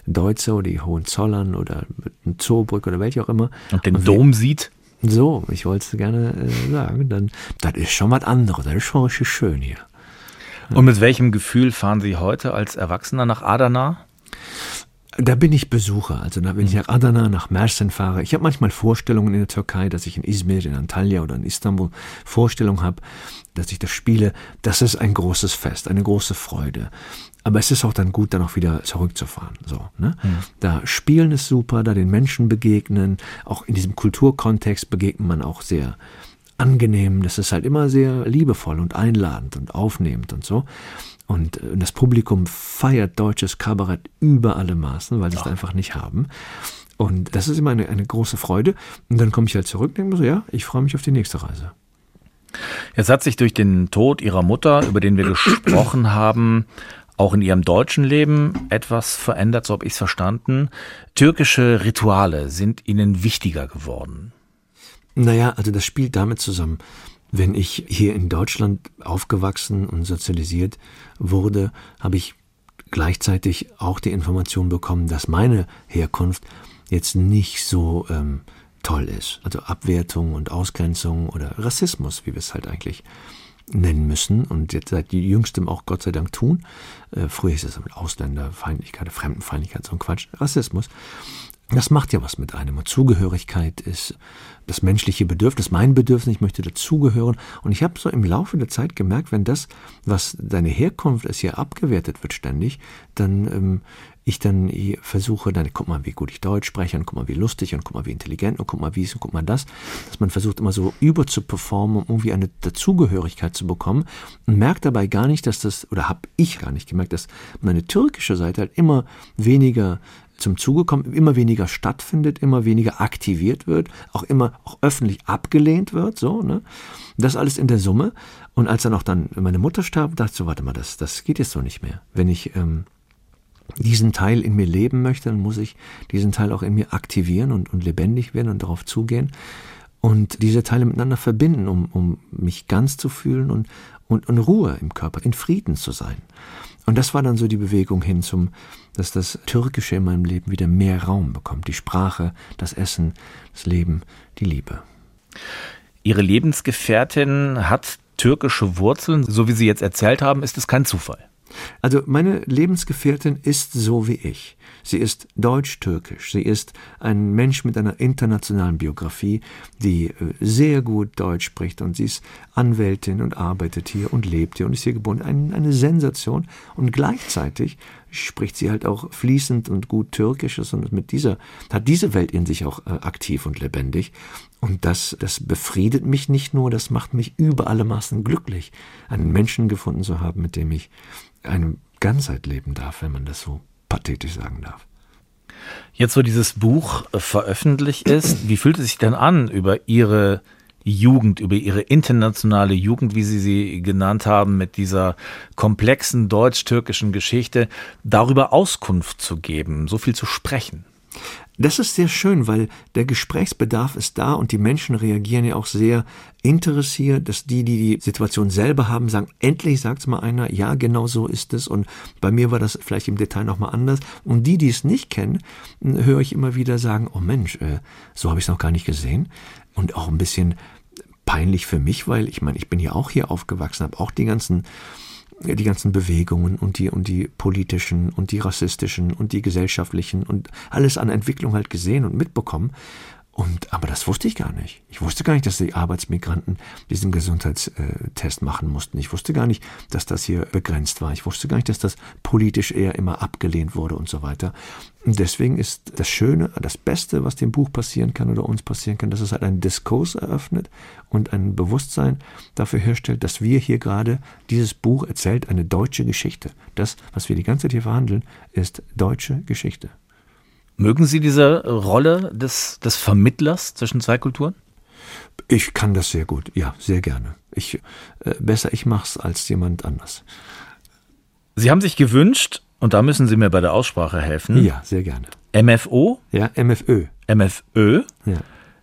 Deutze oder die Hohenzollern oder eine Zoobrücke oder welche auch immer. Und den und Dom sieht. So, ich wollte es gerne äh, sagen, dann, das ist schon was anderes, das ist schon richtig schön hier. Und mit welchem Gefühl fahren Sie heute als Erwachsener nach Adana? Da bin ich Besucher, also da, wenn ich nach Adana, nach Mersin fahre. Ich habe manchmal Vorstellungen in der Türkei, dass ich in Izmir, in Antalya oder in Istanbul Vorstellungen habe, dass ich das spiele. Das ist ein großes Fest, eine große Freude. Aber es ist auch dann gut, dann auch wieder zurückzufahren. So, ne? Mhm. Da spielen ist super, da den Menschen begegnen, auch in diesem Kulturkontext begegnet man auch sehr angenehm. Das ist halt immer sehr liebevoll und einladend und aufnehmend und so. Und äh, das Publikum feiert deutsches Kabarett über alle Maßen, weil sie es einfach nicht haben. Und das ist immer eine, eine große Freude. Und dann komme ich halt zurück und denke mir so, ja, ich freue mich auf die nächste Reise. Jetzt hat sich durch den Tod ihrer Mutter, über den wir gesprochen haben, auch in ihrem deutschen Leben etwas verändert, so habe ich es verstanden. Türkische Rituale sind ihnen wichtiger geworden. Naja, also das spielt damit zusammen. Wenn ich hier in Deutschland aufgewachsen und sozialisiert wurde, habe ich gleichzeitig auch die Information bekommen, dass meine Herkunft jetzt nicht so ähm, toll ist. Also Abwertung und Ausgrenzung oder Rassismus, wie wir es halt eigentlich nennen müssen und jetzt seit jüngstem auch Gott sei Dank tun. Äh, früher hieß es Ausländerfeindlichkeit, Fremdenfeindlichkeit, so ein Quatsch, Rassismus. Das macht ja was mit einem. Und Zugehörigkeit ist das menschliche Bedürfnis, mein Bedürfnis, ich möchte dazugehören. Und ich habe so im Laufe der Zeit gemerkt, wenn das, was deine Herkunft ist, hier abgewertet wird ständig, dann ähm, ich dann versuche, dann guck mal, wie gut ich Deutsch spreche und guck mal, wie lustig und guck mal, wie intelligent und guck mal, wie es und guck mal das, dass man versucht immer so über zu performen, um irgendwie eine Dazugehörigkeit zu bekommen und merkt dabei gar nicht, dass das, oder habe ich gar nicht gemerkt, dass meine türkische Seite halt immer weniger zum Zuge kommt, immer weniger stattfindet, immer weniger aktiviert wird, auch immer auch öffentlich abgelehnt wird, so, ne? Das alles in der Summe. Und als dann auch dann meine Mutter starb, dachte ich so, warte mal, das, das geht jetzt so nicht mehr. Wenn ich ähm, diesen Teil in mir leben möchte, dann muss ich diesen Teil auch in mir aktivieren und, und lebendig werden und darauf zugehen und diese Teile miteinander verbinden, um, um mich ganz zu fühlen und, und, und Ruhe im Körper, in Frieden zu sein. Und das war dann so die Bewegung hin zum, dass das Türkische in meinem Leben wieder mehr Raum bekommt. Die Sprache, das Essen, das Leben, die Liebe. Ihre Lebensgefährtin hat türkische Wurzeln. So wie Sie jetzt erzählt haben, ist es kein Zufall. Also meine Lebensgefährtin ist so wie ich. Sie ist deutsch-türkisch. Sie ist ein Mensch mit einer internationalen Biografie, die äh, sehr gut Deutsch spricht und sie ist Anwältin und arbeitet hier und lebt hier und ist hier gebunden. Eine, eine Sensation und gleichzeitig spricht sie halt auch fließend und gut Türkisches und mit dieser, hat diese Welt in sich auch äh, aktiv und lebendig. Und das, das befriedet mich nicht nur, das macht mich über alle Maßen glücklich, einen Menschen gefunden zu haben, mit dem ich eine Ganzheit leben darf, wenn man das so pathetisch sagen darf. Jetzt, wo dieses Buch äh, veröffentlicht ist, wie fühlt es sich denn an, über Ihre Jugend, über Ihre internationale Jugend, wie Sie sie genannt haben, mit dieser komplexen deutsch-türkischen Geschichte, darüber Auskunft zu geben, so viel zu sprechen? Das ist sehr schön, weil der Gesprächsbedarf ist da und die Menschen reagieren ja auch sehr interessiert, dass die, die die Situation selber haben, sagen, endlich sagt es mal einer, ja, genau so ist es und bei mir war das vielleicht im Detail nochmal anders und die, die es nicht kennen, höre ich immer wieder sagen, oh Mensch, äh, so habe ich es noch gar nicht gesehen und auch ein bisschen peinlich für mich, weil ich meine, ich bin ja auch hier aufgewachsen, habe auch die ganzen die ganzen Bewegungen und die und die politischen und die rassistischen und die gesellschaftlichen und alles an Entwicklung halt gesehen und mitbekommen. Und, aber das wusste ich gar nicht. Ich wusste gar nicht, dass die Arbeitsmigranten diesen Gesundheitstest machen mussten. Ich wusste gar nicht, dass das hier begrenzt war. Ich wusste gar nicht, dass das politisch eher immer abgelehnt wurde und so weiter. Und deswegen ist das Schöne, das Beste, was dem Buch passieren kann oder uns passieren kann, dass es halt einen Diskurs eröffnet und ein Bewusstsein dafür herstellt, dass wir hier gerade, dieses Buch erzählt eine deutsche Geschichte. Das, was wir die ganze Zeit hier verhandeln, ist deutsche Geschichte. Mögen Sie diese Rolle des, des Vermittlers zwischen zwei Kulturen? Ich kann das sehr gut, ja, sehr gerne. Ich, äh, besser ich mach's als jemand anders. Sie haben sich gewünscht, und da müssen Sie mir bei der Aussprache helfen. Ja, sehr gerne. MFO? Ja, MFÖ. MFÖ? Ja.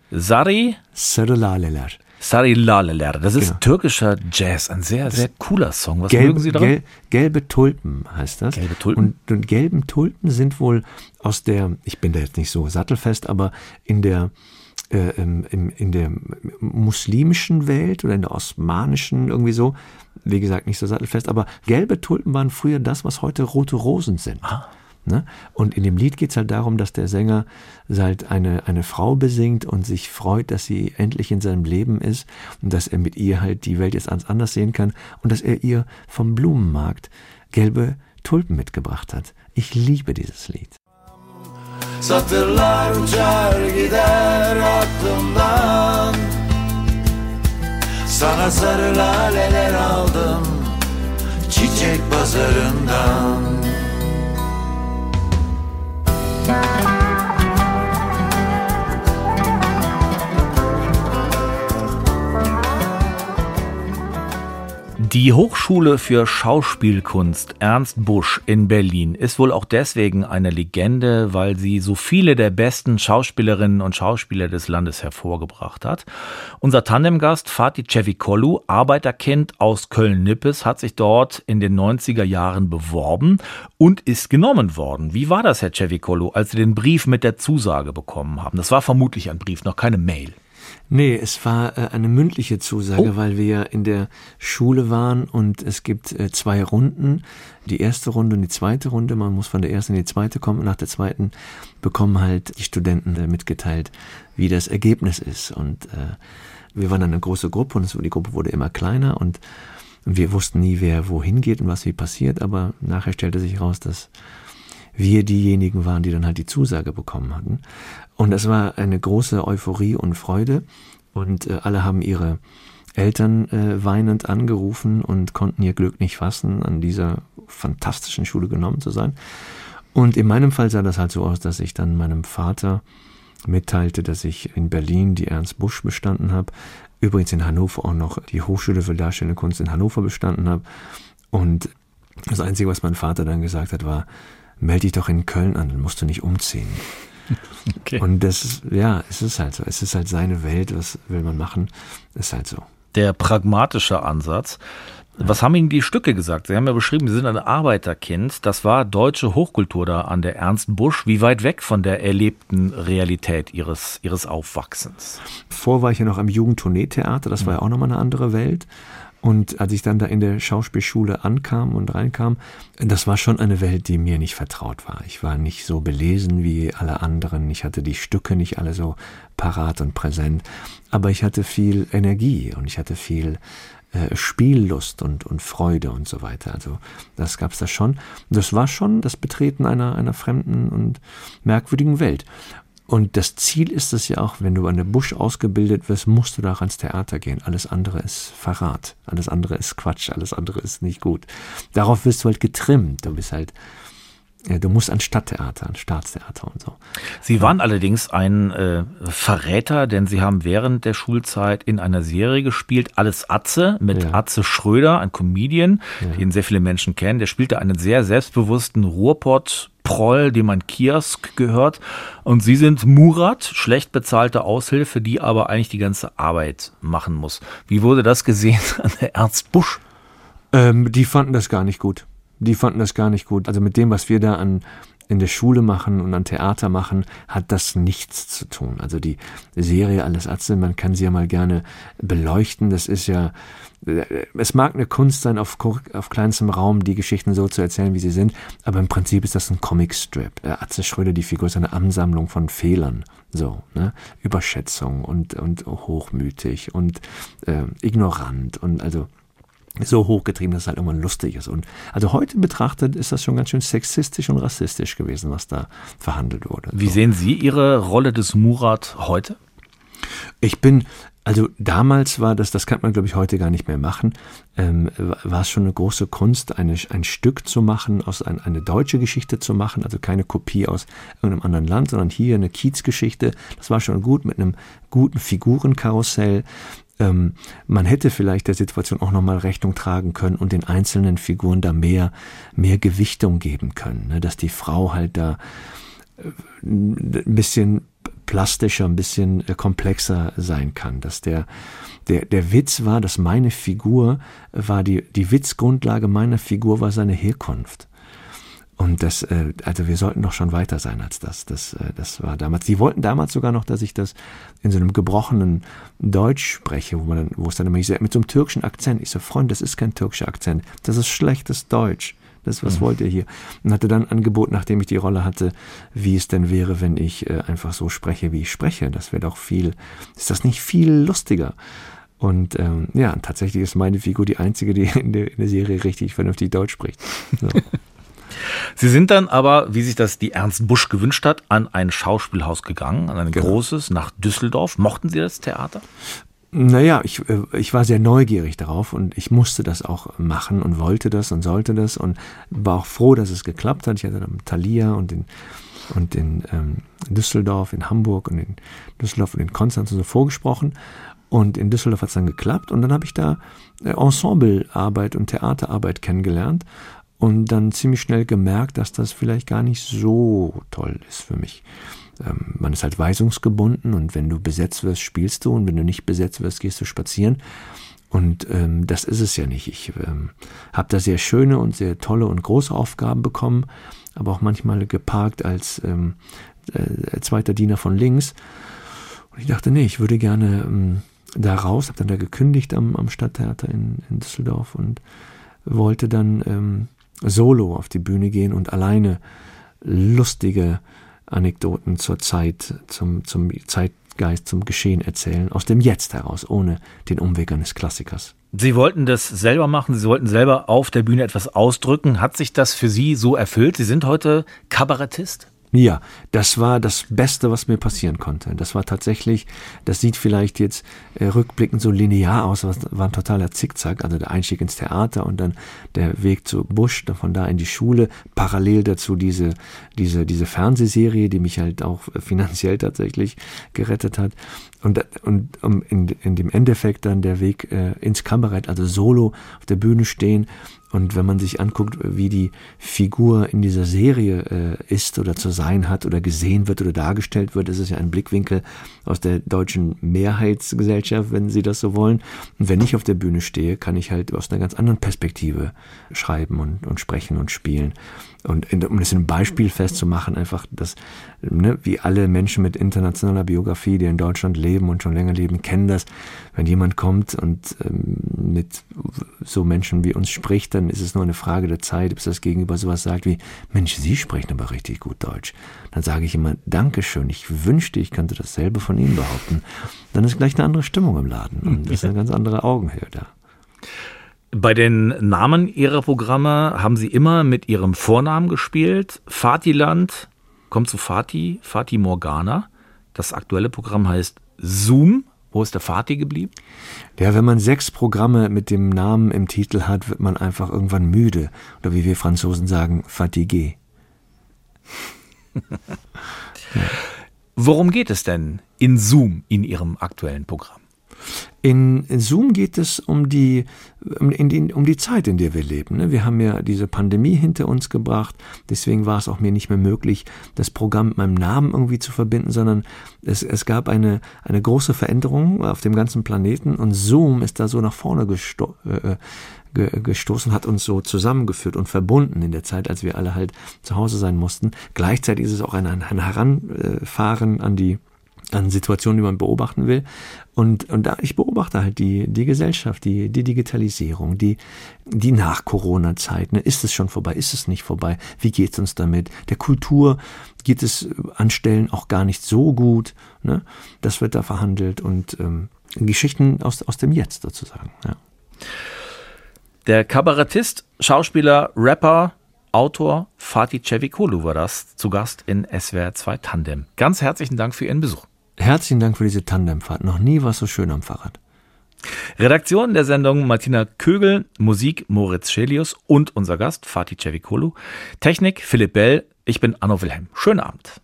Sari? Sarılaleler. Sari Laleler. Das ist genau. türkischer Jazz, ein sehr, sehr cooler Song. Was Gelb, mögen Sie daran? Gel, gelbe Tulpen heißt das. Gelbe Tulpen. Und, und gelben Tulpen sind wohl aus der, ich bin da jetzt nicht so sattelfest, aber in der äh, in, in der muslimischen Welt oder in der osmanischen irgendwie so, wie gesagt, nicht so sattelfest, aber gelbe Tulpen waren früher das, was heute rote Rosen sind. Ah. Ne? Und in dem Lied geht es halt darum, dass der Sänger halt eine, eine Frau besingt und sich freut, dass sie endlich in seinem Leben ist und dass er mit ihr halt die Welt jetzt ganz anders sehen kann und dass er ihr vom Blumenmarkt gelbe Tulpen mitgebracht hat. Ich liebe dieses Lied. Satırlar uçar gider aklımdan Sana sarı laleler aldım Çiçek pazarından Die Hochschule für Schauspielkunst Ernst Busch in Berlin ist wohl auch deswegen eine Legende, weil sie so viele der besten Schauspielerinnen und Schauspieler des Landes hervorgebracht hat. Unser Tandemgast Fatih Cevikolu, Arbeiterkind aus Köln-Nippes, hat sich dort in den 90er Jahren beworben und ist genommen worden. Wie war das, Herr Cevikolu, als Sie den Brief mit der Zusage bekommen haben? Das war vermutlich ein Brief, noch keine Mail. Nee, es war äh, eine mündliche Zusage, oh. weil wir in der Schule waren und es gibt äh, zwei Runden. Die erste Runde und die zweite Runde. Man muss von der ersten in die zweite kommen und nach der zweiten bekommen halt die Studenten äh, mitgeteilt, wie das Ergebnis ist. Und äh, wir waren eine große Gruppe und die Gruppe wurde immer kleiner und wir wussten nie, wer wohin geht und was wie passiert, aber nachher stellte sich heraus, dass wir diejenigen waren, die dann halt die Zusage bekommen hatten. Und es war eine große Euphorie und Freude und äh, alle haben ihre Eltern äh, weinend angerufen und konnten ihr Glück nicht fassen, an dieser fantastischen Schule genommen zu sein. Und in meinem Fall sah das halt so aus, dass ich dann meinem Vater mitteilte, dass ich in Berlin die Ernst Busch bestanden habe, übrigens in Hannover auch noch die Hochschule für Darstellende Kunst in Hannover bestanden habe. Und das Einzige, was mein Vater dann gesagt hat, war, melde dich doch in Köln an, dann musst du nicht umziehen. Okay. Und das, ja, es ist halt so. Es ist halt seine Welt, was will man machen? Ist halt so. Der pragmatische Ansatz. Was haben Ihnen die Stücke gesagt? Sie haben ja beschrieben, Sie sind ein Arbeiterkind. Das war deutsche Hochkultur da an der Ernst Busch. Wie weit weg von der erlebten Realität Ihres, Ihres Aufwachsens? Vor war ich ja noch am Jugendtourneetheater. Das war ja auch nochmal eine andere Welt. Und als ich dann da in der Schauspielschule ankam und reinkam, das war schon eine Welt, die mir nicht vertraut war. Ich war nicht so belesen wie alle anderen. Ich hatte die Stücke nicht alle so parat und präsent. Aber ich hatte viel Energie und ich hatte viel äh, Spiellust und, und Freude und so weiter. Also das gab's da schon. Das war schon das Betreten einer, einer fremden und merkwürdigen Welt. Und das Ziel ist es ja auch, wenn du an der Busch ausgebildet wirst, musst du da auch ans Theater gehen. Alles andere ist Verrat, alles andere ist Quatsch, alles andere ist nicht gut. Darauf wirst du halt getrimmt. Du bist halt du musst an Stadttheater, an Staatstheater und so. Sie waren ja. allerdings ein äh, Verräter, denn Sie haben während der Schulzeit in einer Serie gespielt, Alles Atze, mit ja. Atze Schröder, ein Comedian, ja. den sehr viele Menschen kennen. Der spielte einen sehr selbstbewussten Ruhrpott Proll, dem ein Kiosk gehört. Und Sie sind Murat, schlecht bezahlte Aushilfe, die aber eigentlich die ganze Arbeit machen muss. Wie wurde das gesehen an der Ernst Busch? Ähm, die fanden das gar nicht gut die fanden das gar nicht gut. Also mit dem, was wir da an in der Schule machen und an Theater machen, hat das nichts zu tun. Also die Serie Alles Atze, man kann sie ja mal gerne beleuchten. Das ist ja, es mag eine Kunst sein, auf, auf kleinstem Raum die Geschichten so zu erzählen, wie sie sind, aber im Prinzip ist das ein Comicstrip. Atze Schröder, die Figur, ist eine Ansammlung von Fehlern. So, ne? Überschätzung und, und hochmütig und äh, ignorant und also so hochgetrieben, dass es halt irgendwann lustig ist. Und also heute betrachtet ist das schon ganz schön sexistisch und rassistisch gewesen, was da verhandelt wurde. Wie so. sehen Sie Ihre Rolle des Murat heute? Ich bin, also damals war das, das kann man glaube ich heute gar nicht mehr machen, ähm, war es schon eine große Kunst, eine, ein Stück zu machen, aus ein, eine deutsche Geschichte zu machen, also keine Kopie aus irgendeinem anderen Land, sondern hier eine Kiezgeschichte. Das war schon gut mit einem guten Figurenkarussell, ähm, man hätte vielleicht der Situation auch nochmal Rechnung tragen können und den einzelnen Figuren da mehr, mehr Gewichtung geben können, ne? dass die Frau halt da äh, ein bisschen plastischer, ein bisschen äh, komplexer sein kann, dass der, der, der Witz war, dass meine Figur war, die, die Witzgrundlage meiner Figur war seine Herkunft. Und das, äh, also wir sollten doch schon weiter sein als das. Das, äh, das war damals. Die wollten damals sogar noch, dass ich das in so einem gebrochenen Deutsch spreche, wo man dann, wo es dann immer hieß, mit so einem türkischen Akzent. Ich so, Freund, das ist kein türkischer Akzent. Das ist schlechtes Deutsch. Das, was mhm. wollt ihr hier? Und hatte dann angeboten, nachdem ich die Rolle hatte, wie es denn wäre, wenn ich äh, einfach so spreche, wie ich spreche. Das wäre doch viel, ist das nicht viel lustiger? Und ähm, ja, tatsächlich ist meine Figur die einzige, die in der, in der Serie richtig vernünftig Deutsch spricht. So. Sie sind dann aber, wie sich das die Ernst Busch gewünscht hat, an ein Schauspielhaus gegangen, an ein genau. großes, nach Düsseldorf. Mochten Sie das Theater? Naja, ich, äh, ich war sehr neugierig darauf und ich musste das auch machen und wollte das und sollte das und war auch froh, dass es geklappt hat. Ich hatte dann Thalia und in, und in ähm, Düsseldorf, in Hamburg und in Düsseldorf und in Konstanz und so vorgesprochen Und in Düsseldorf hat es dann geklappt und dann habe ich da äh, Ensemblearbeit und Theaterarbeit kennengelernt und dann ziemlich schnell gemerkt, dass das vielleicht gar nicht so toll ist für mich. Ähm, man ist halt weisungsgebunden und wenn du besetzt wirst, spielst du und wenn du nicht besetzt wirst, gehst du spazieren. Und ähm, das ist es ja nicht. Ich ähm, habe da sehr schöne und sehr tolle und große Aufgaben bekommen, aber auch manchmal geparkt als ähm, äh, zweiter Diener von links. Und ich dachte, nee, ich würde gerne ähm, da raus, habe dann da gekündigt am, am Stadttheater in, in Düsseldorf und wollte dann ähm, solo auf die Bühne gehen und alleine lustige Anekdoten zur Zeit, zum, zum Zeitgeist, zum Geschehen erzählen, aus dem Jetzt heraus, ohne den Umweg eines Klassikers. Sie wollten das selber machen, Sie wollten selber auf der Bühne etwas ausdrücken. Hat sich das für Sie so erfüllt? Sie sind heute Kabarettist? Ja, das war das Beste, was mir passieren konnte. Das war tatsächlich, das sieht vielleicht jetzt äh, rückblickend so linear aus, es war ein totaler Zickzack. Also der Einstieg ins Theater und dann der Weg zu Busch, von da in die Schule. Parallel dazu diese, diese, diese Fernsehserie, die mich halt auch finanziell tatsächlich gerettet hat. Und, und um in, in dem Endeffekt dann der Weg äh, ins Kabarett, also solo auf der Bühne stehen und wenn man sich anguckt, wie die Figur in dieser Serie äh, ist oder zu sein hat oder gesehen wird oder dargestellt wird, ist es ja ein Blickwinkel aus der deutschen Mehrheitsgesellschaft, wenn Sie das so wollen. Und wenn ich auf der Bühne stehe, kann ich halt aus einer ganz anderen Perspektive schreiben und, und sprechen und spielen. Und in, um das in einem Beispiel festzumachen, einfach, dass, ne, wie alle Menschen mit internationaler Biografie, die in Deutschland leben und schon länger leben, kennen das. Wenn jemand kommt und ähm, mit so Menschen wie uns spricht, dann ist es nur eine Frage der Zeit, bis das Gegenüber sowas sagt wie, Mensch, Sie sprechen aber richtig gut Deutsch. Dann sage ich immer, Dankeschön, ich wünschte, ich könnte dasselbe von Ihnen behaupten. Dann ist gleich eine andere Stimmung im Laden und das ist eine ganz andere Augenhöhe da. Bei den Namen Ihrer Programme haben Sie immer mit Ihrem Vornamen gespielt. Fatiland kommt zu Fati, Fati Morgana. Das aktuelle Programm heißt Zoom. Wo ist der Fati geblieben? Ja, wenn man sechs Programme mit dem Namen im Titel hat, wird man einfach irgendwann müde. Oder wie wir Franzosen sagen, fatigué. Worum geht es denn in Zoom in Ihrem aktuellen Programm? In, Zoom geht es um die, um, die, um die Zeit, in der wir leben. Ne? Wir haben ja diese Pandemie hinter uns gebracht, deswegen war es auch mir nicht mehr möglich, das Programm mit meinem Namen irgendwie zu verbinden, sondern es, es gab eine, eine große Veränderung auf dem ganzen Planeten und Zoom ist da so nach vorne gesto äh, gestoßen, hat uns so zusammengeführt und verbunden in der Zeit, als wir alle halt zu Hause sein mussten. Gleichzeitig ist es auch ein, ein Heranfahren an die an Situationen, die man beobachten will. Und, und da, ich beobachte halt die, die Gesellschaft, die, die Digitalisierung, die, die Nach-Corona-Zeit. Ne? Ist es schon vorbei? Ist es nicht vorbei? Wie geht es uns damit? Der Kultur geht es an Stellen auch gar nicht so gut. Ne? Das wird da verhandelt und ähm, Geschichten aus, aus dem Jetzt sozusagen. Ja. Der Kabarettist, Schauspieler, Rapper, Autor Fatih Cevikolu war das, zu Gast in SWR 2 Tandem. Ganz herzlichen Dank für Ihren Besuch. Herzlichen Dank für diese Tandemfahrt. Noch nie war es so schön am Fahrrad. Redaktion der Sendung Martina Kögel, Musik Moritz Schelius und unser Gast Fatih Cevikolu. Technik Philipp Bell. Ich bin Anno Wilhelm. Schönen Abend.